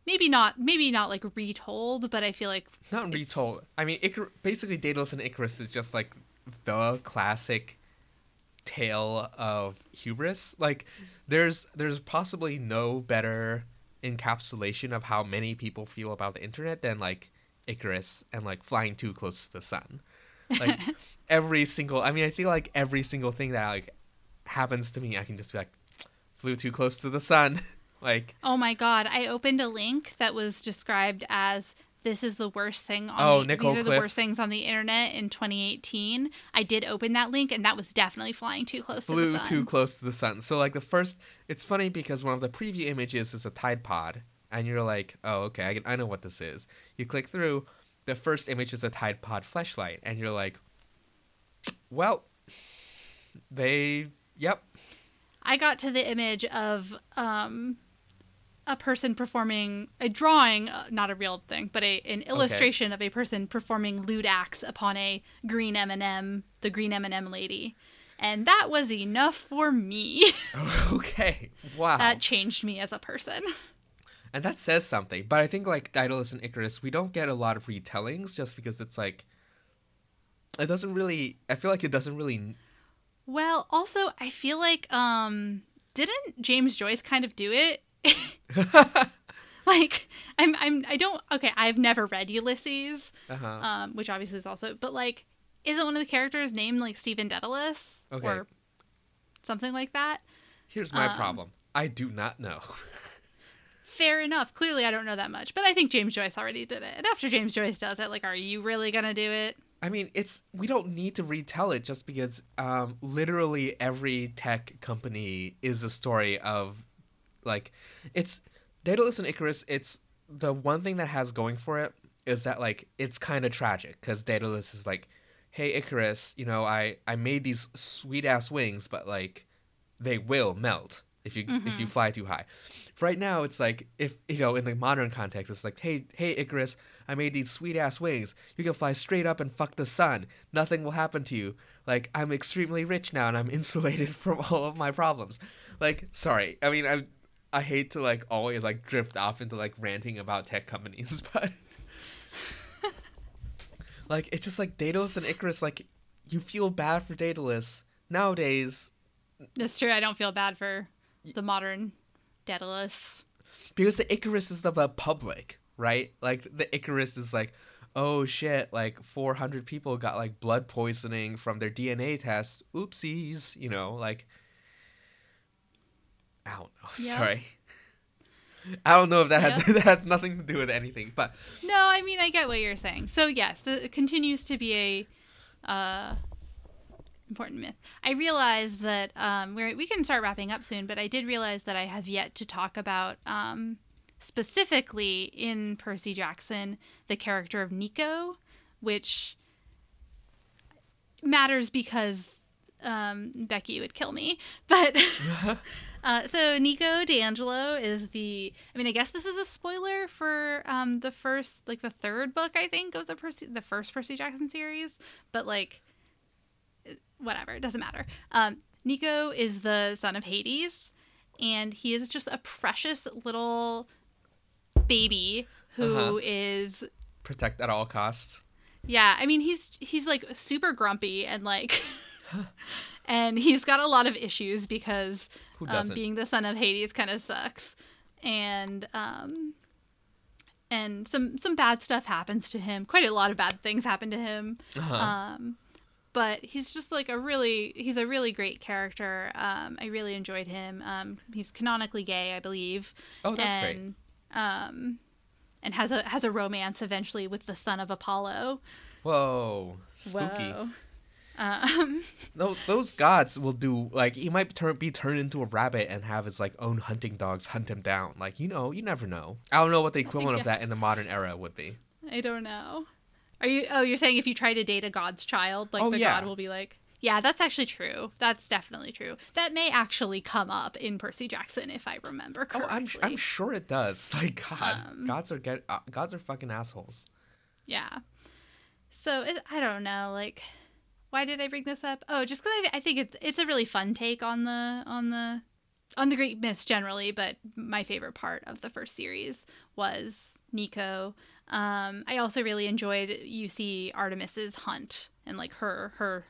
Maybe not, maybe not like retold, but I feel like Not retold. I mean, Icar- basically, Daedalus and Icarus is just like the classic tale of hubris. Like, there's there's possibly no better encapsulation of how many people feel about the internet than like Icarus and like flying too close to the sun. Like *laughs* every single, I mean, I feel like every single thing that like happens to me, I can just be like, flew too close to the sun. *laughs* like, oh my god, I opened a link that was described as this is the worst thing on Oh, the, Nicole these are the worst things on the internet in 2018. I did open that link and that was definitely flying too close to flew the sun. too close to the sun. So like the first, it's funny because one of the preview images is a Tide Pod, and you're like, oh okay, I, can, I know what this is. You click through, the first image is a Tide Pod flashlight, and you're like, well, they, yep, I got to the image of um, a person performing a drawing, uh, not a real thing, but a an illustration of a person performing lewd acts upon a green M&M, the green M&M lady. And that was enough for me. *laughs* *laughs* okay, wow, that changed me as a person. And that says something. But I think like Daedalus and Icarus, we don't get a lot of retellings just because it's like, it doesn't really. I feel like it doesn't really Well, also, I feel like um didn't James Joyce kind of do it? *laughs* like I'm I'm I don't okay, I've never read Ulysses. uh-huh. um, which obviously is also, but like, isn't one of the characters named like Stephen Dedalus Okay. or something like that? Here's my um, problem. I do not know. *laughs* fair enough. Clearly, I don't know that much, but I think James Joyce already did it. And after James Joyce does it, like, are you really gonna do it? I mean, it's we don't need to retell it just because um, literally every tech company is a story of like it's Daedalus and Icarus. It's the one thing that has going for it is that like it's kind of tragic because Daedalus is like, hey Icarus, you know I I made these sweet ass wings, but like they will melt if you if you mm-hmm. fly too high. Right now, it's like if you know in the modern context, it's like, hey, hey, Icarus, I made these sweet ass wings. You can fly straight up and fuck the sun. Nothing will happen to you. Like I'm extremely rich now, and I'm *laughs* insulated from all of my problems. Like, sorry, I mean, I I hate to like always like drift off into like ranting about tech companies, *laughs* but *laughs* like it's just like Daedalus and Icarus. Like you feel bad for Daedalus nowadays That's true. I don't feel bad for the modern Daedalus. because the Icarus is the, the public, right? Like the Icarus is like, oh shit, like 400 people got like blood poisoning from their DNA test. Oopsies, you know, like I don't know. *laughs* Sorry. I don't know if that has Yeah. *laughs* that has nothing to do with anything, but No, I mean I get what you're saying. So yes, the, it continues to be a uh, important myth. I realized that um, we're, we can start wrapping up soon, but I did realize that I have yet to talk about um, specifically in Percy Jackson the character of Nico, which matters because um, Becky would kill me, *laughs* but. *laughs* Uh, so Nico di Angelo is the. I mean, I guess this is a spoiler for um, the first, like the third book, I think, of the Percy, the first Percy Jackson series. But like, whatever, it doesn't matter. Um, Nico is the son of Hades, and he is just a precious little baby who Uh-huh. is protect at all costs. yeah, I mean he's he's like super grumpy and like *laughs* *laughs* and he's got a lot of issues because um, being the son of Hades kind of sucks. And um and some some bad stuff happens to him. Quite a lot of bad things happen to him. Uh-huh. Um but he's just like a really he's a really great character. Um I really enjoyed him. Um he's canonically gay, I believe. oh, that's great. and, Um and has a has a romance eventually with the son of Apollo. Whoa, spooky. Whoa. Um, *laughs* Those, those gods will do like he might turn be turned into a rabbit and have his like own hunting dogs hunt him down. Like you know, you never know. I don't know what the equivalent of that in the modern era would be. I don't know. Are you? Oh, you're saying if you try to date a god's child, like Oh, the yeah. god will be like, yeah, that's actually true. That's definitely true. That may actually come up in Percy Jackson if I remember correctly. Oh. I'm I'm sure it does. *laughs* Like God, Um, gods are get uh, gods are fucking assholes. Yeah. So it, I don't know. Like, why did I bring this up? Oh, just because I, I think it's it's a really fun take on the on the on the Greek myths generally. But my favorite part of the first series was Nico. Um, I also really enjoyed you see Artemis's hunt and like her her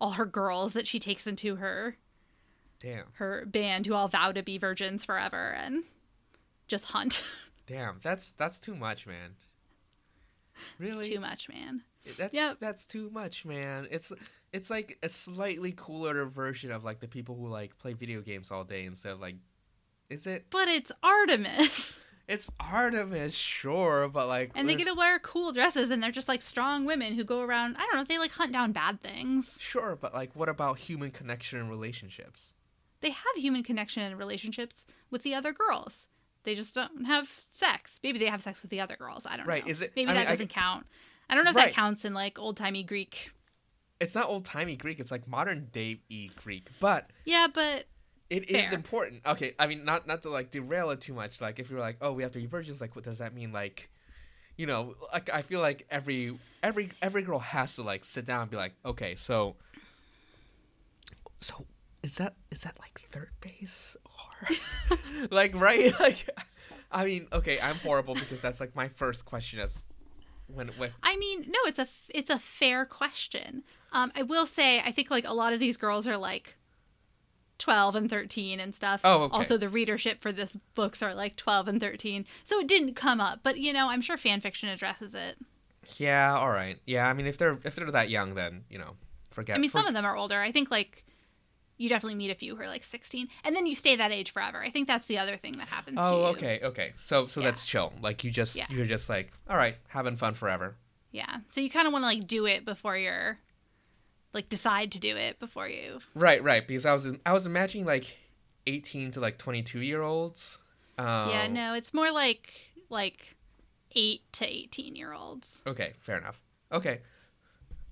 all her girls that she takes into her Damn, her band who all vow to be virgins forever and just hunt. *laughs* damn, that's that's too much, man. Really, it's too much, man. That's Yep. that's too much, man. It's it's like a slightly cooler version of like the people who like play video games all day instead of like, is it? But it's Artemis. *laughs* It's Artemis, sure, but like, And they get to wear cool dresses, and they're just like strong women who go around. I don't know. They like hunt down bad things. Sure, but like, what about human connection and relationships? They have human connection and relationships with the other girls. They just don't have sex. Maybe they have sex with the other girls. I don't Right, know. Right? Is it- Maybe I that mean, doesn't think- count. I don't know if Right. that counts in like old timey Greek. It's not old timey Greek. It's like modern day Greek, but Yeah, but it is Fair. important. Okay, I mean, not not to like derail it too much. Like, if you're like, oh, we have to be virgins, like, what does that mean? Like, you know, like I feel like every every every girl has to like sit down and be like, okay, so, so is that is that like third base or *laughs* like right? *laughs* Like, I mean, okay, I'm horrible because that's like my first question as when when I mean, no, it's a it's a fair question. Um, I will say, I think like a lot of these girls are like twelve and thirteen and stuff. Oh, okay. Also, the readership for this books are like twelve and thirteen, so it didn't come up. But you know, I'm sure fan fiction addresses it. yeah, all right, yeah. I mean, if they're if they're that young, then you know, forget. I mean, for- some of them are older. I think like you definitely meet a few who are like 16 and then you stay that age forever i think that's the other thing that happens to Oh, okay, okay. So so Yeah. that's chill. Like you just Yeah. you're just like, all right, having fun forever. yeah so you kind of want to like do it before you're like decide to do it before you Right, right. Because I was I was imagining like 18 to like 22 year olds. Um, yeah no it's more like like 8 to 18 year olds Okay, fair enough. Okay,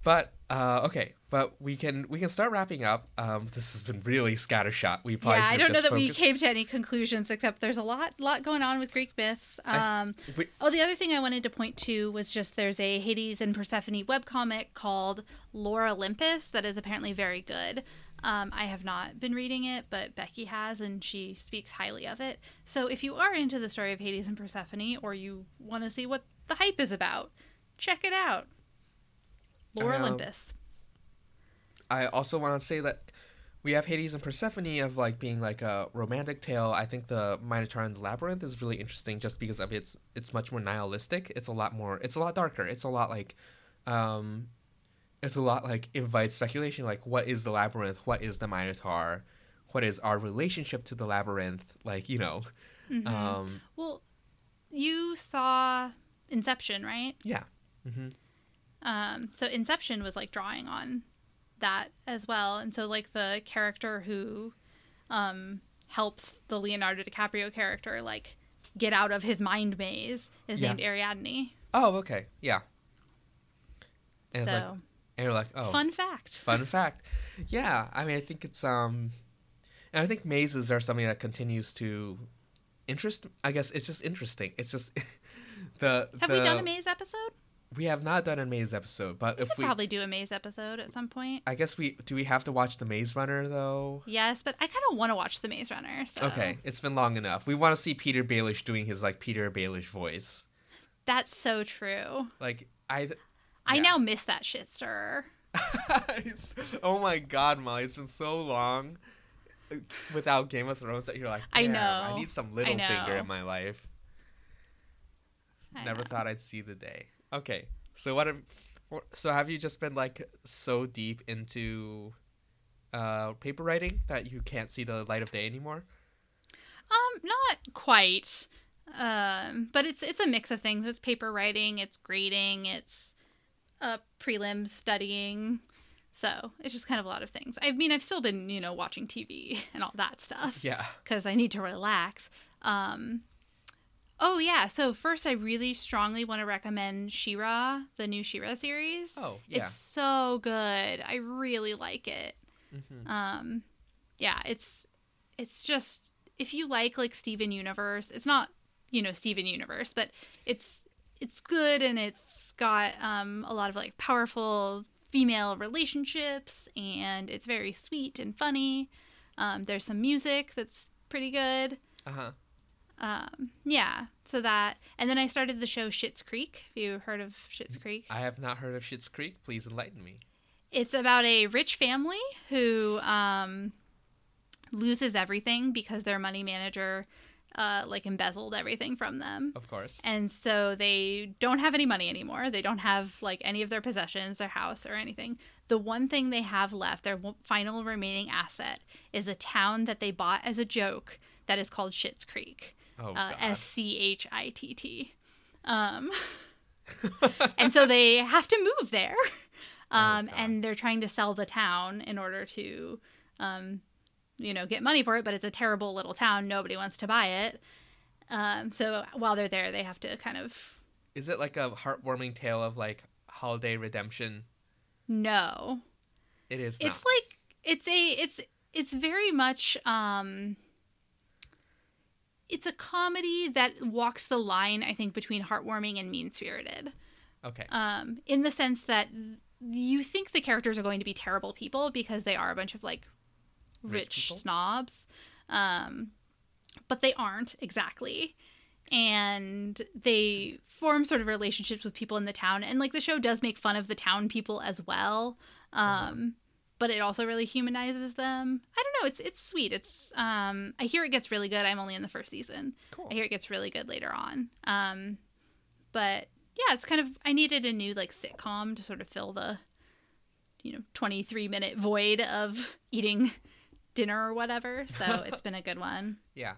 but uh, okay, but we can we can start wrapping up. Um, this has been really scattershot. We probably yeah i don't know that we came to any conclusions except there's a lot lot going on with greek myths I- um we- Oh, the other thing I wanted to point to was just there's a Hades and Persephone webcomic called Lore Olympus that is apparently very good. Um, I have not been reading it, but Becky has, and she speaks highly of it. So if you are into the story of Hades and Persephone, or you want to see what the hype is about, check it out. Lore Um, Olympus. I also want to say that we have Hades and Persephone of like being like a romantic tale. I think the Minotaur and the Labyrinth is really interesting just because of its it's much more nihilistic. It's a lot more. It's a lot darker. It's a lot like, um, it's a lot like invites speculation. Like, what is the labyrinth? What is the Minotaur? What is our relationship to the labyrinth? Like, you know, Mhm. um, well, you saw Inception, right? yeah. hmm Um, so Inception was like drawing on that as well, and so like the character who um, helps the Leonardo DiCaprio character like get out of his mind maze is Yeah. named Ariadne. Oh, okay, yeah. And so like, and you're like, oh, fun fact. Fun fact. Yeah, I mean, I think it's um, and I think mazes are something that continues to interest. I guess it's just interesting. It's just *laughs* the. Have the, we done a maze episode? We have not done a maze episode, but We if we, probably do a maze episode at some point. I guess we do. We have to watch the Maze Runner though. Yes, but I kind of want to watch the Maze Runner. So Okay, it's been long enough. We want to see Petyr Baelish doing his like Petyr Baelish voice. that's so true. Like I. I Yeah. now miss that shit stirrer. *laughs* Oh my god, Molly! It's been so long without Game of Thrones that you're like, I know. I need some Littlefinger in my life. I Never know. thought I'd see the day. Okay, so what? Have, so have you just been like so deep into uh, paper writing that you can't see the light of day anymore? Um, not quite. Um, but it's it's a mix of things. It's paper writing, it's grading, it's uh prelim studying. So it's just kind of a lot of things. I mean, I've still been you know watching TV and all that stuff Yeah. because I need to relax. Um, oh yeah. So first, I really strongly want to recommend She-Ra, the new She-Ra series. Oh yeah. It's so good. I really like it. hmm Um, yeah, it's it's just if you like like Steven Universe, it's not you know Steven Universe, but it's it's good and it's got um a lot of like powerful female relationships and it's very sweet and funny. Um, there's some music that's pretty good. Uh huh. Um, yeah, so that and then I started the show Schitt's Creek. Have you heard of Schitt's Creek? I have not heard of Schitt's Creek. Please enlighten me. It's about a rich family who um, loses everything because their money manager uh, like embezzled everything from them. Of course. And so they don't have any money anymore. They don't have like any of their possessions, their house, or anything. The one thing they have left, their final remaining asset, is a town that they bought as a joke that is called Schitt's Creek. Oh Uh. S C H I T T. Um, *laughs* and so they have to move there. *laughs* Oh, Um, God. and they're trying to sell the town in order to, um, you know, get money for it. But it's a terrible little town. Nobody wants to buy it. Um, so while they're there, they have to kind of Is it like a heartwarming tale of like holiday redemption? No. It is not. It's like it's a it's it's very much um it's a comedy that walks the line I think between heartwarming and mean-spirited. okay. um, in the sense that you think the characters are going to be terrible people because they are a bunch of like Rich rich, snobs, um, but they aren't exactly. And they form sort of relationships with people in the town, and like the show does make fun of the town people as well. Um, But it also really humanizes them. I don't know. It's it's sweet. It's um, I hear it gets really good. I'm only in the first season. Cool. I hear it gets really good later on. Um, but yeah, it's kind of I needed a new like sitcom to sort of fill the you know 23 minute void of eating dinner or whatever. So *laughs* it's been a good one. Yeah,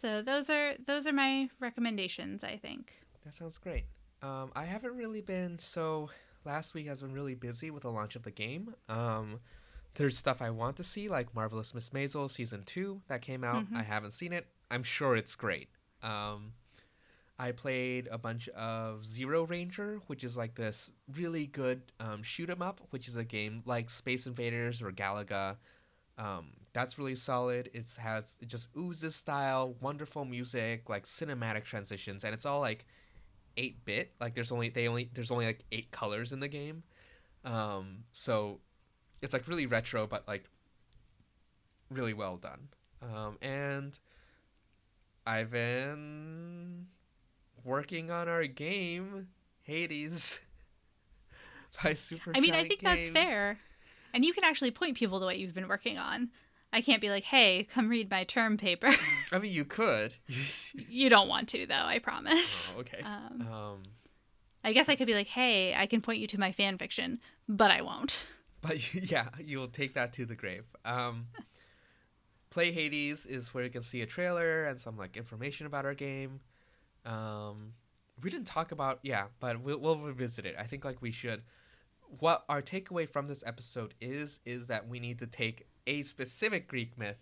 So those are those are my recommendations. I think. that sounds great. Um, I haven't really been so. Last week has been really busy with the launch of the game. Um, there's stuff I want to see, like Marvelous Miss Maisel season two that came out. Mhm. I haven't seen it. I'm sure it's great. Um, I played a bunch of Zero Ranger, which is like this really good um, shoot 'em up, which is a game like Space Invaders or Galaga. Um, that's really solid. It's has it just oozes style, wonderful music, like cinematic transitions, and it's all like eight bit. Like there's only they only there's only like eight colors in the game. Um, so it's like really retro, but like really well done. Um, and I've been working on our game, Hades, *laughs* by Super. I mean, I think Games. that's fair, and you can actually point people to what you've been working on. I can't be like, "Hey, come read my term paper." *laughs* I mean, you could. you don't want to, though. I promise. oh, okay. Um, Um, I guess I could be like, "Hey, I can point you to my fan fiction," but I won't. but *laughs* yeah, you will take that to the grave. Um, Play Hades is where you can see a trailer and some like information about our game. Um, we didn't talk about yeah, but we'll we'll revisit it. I think like we should. What our takeaway from this episode is is that we need to take a specific Greek myth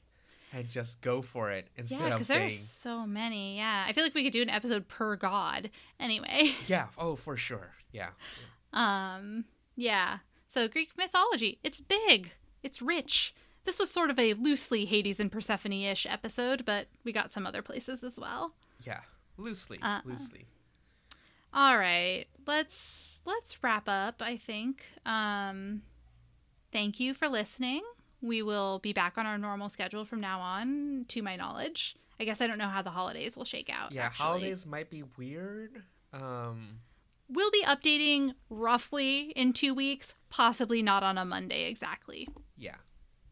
and just go for it instead yeah, of because there's so many. Yeah, I feel like we could do an episode per god. Anyway, *laughs* yeah. Oh, for sure. Yeah. um, yeah. So Greek mythology, it's big, it's rich. This was sort of a loosely Hades and Persephone-ish episode, but we got some other places as well. Yeah. Loosely. Uh-uh. Loosely. All right, let's let's wrap up. I think. Um, thank you for listening. We will be back on our normal schedule from now on, to my knowledge. I guess I don't know how the holidays will shake out. Yeah. actually. Holidays might be weird. Um. We'll be updating roughly in two weeks, possibly not on a Monday exactly. Yeah.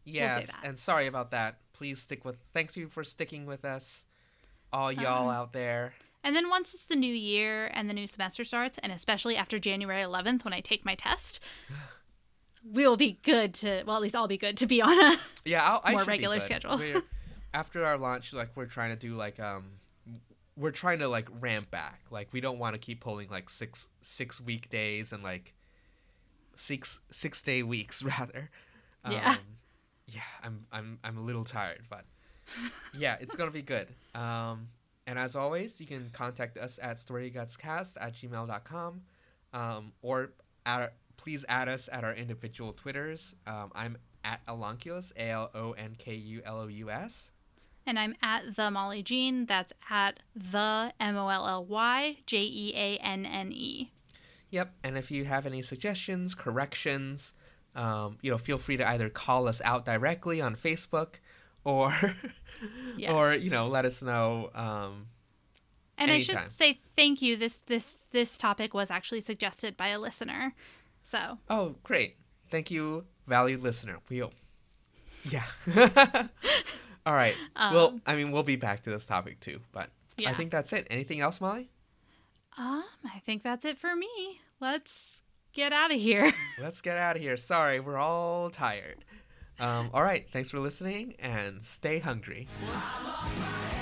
Yes, that. and sorry about that. Please stick with. Thanks you for sticking with us, all y'all Um, out there. And then once it's the new year and the new semester starts, and especially after January 11th when I take my test, *gasps* *sighs* we'll be good to, well, at least I'll be good to be on a. Yeah, I'll, I more regular schedule. We're, after our launch, like we're trying to do like um, we're trying to like ramp back. Like we don't want to keep pulling like six six weekdays and like six six day weeks *laughs* rather. Yeah. Um, yeah, I'm I'm I'm a little tired, but *laughs* yeah, it's gonna be good. Um, and as always, you can contact us at storygutscast at gmail.com um, or at, please add us at our individual Twitters. Um, I'm at Alonkulous, A L O N K U L O U S. And I'm at the Molly Jeanne. That's at the M O L L Y J E A N N E. Yep. And if you have any suggestions, corrections, um, you know, feel free to either call us out directly on Facebook or *laughs* Yes. or you know let us know um, And I should say thank you. This this this topic was actually suggested by a listener. So. Oh great. Thank you valued listener. We'll yeah. *laughs* All right. Well Um, i mean we'll be back to this topic too but i think that's it. Anything else molly? Um, I think that's it for me. Let's get out of here. *laughs* let's get out of here. Sorry we're all tired. Um, all right. Thanks for listening and stay hungry. I lost my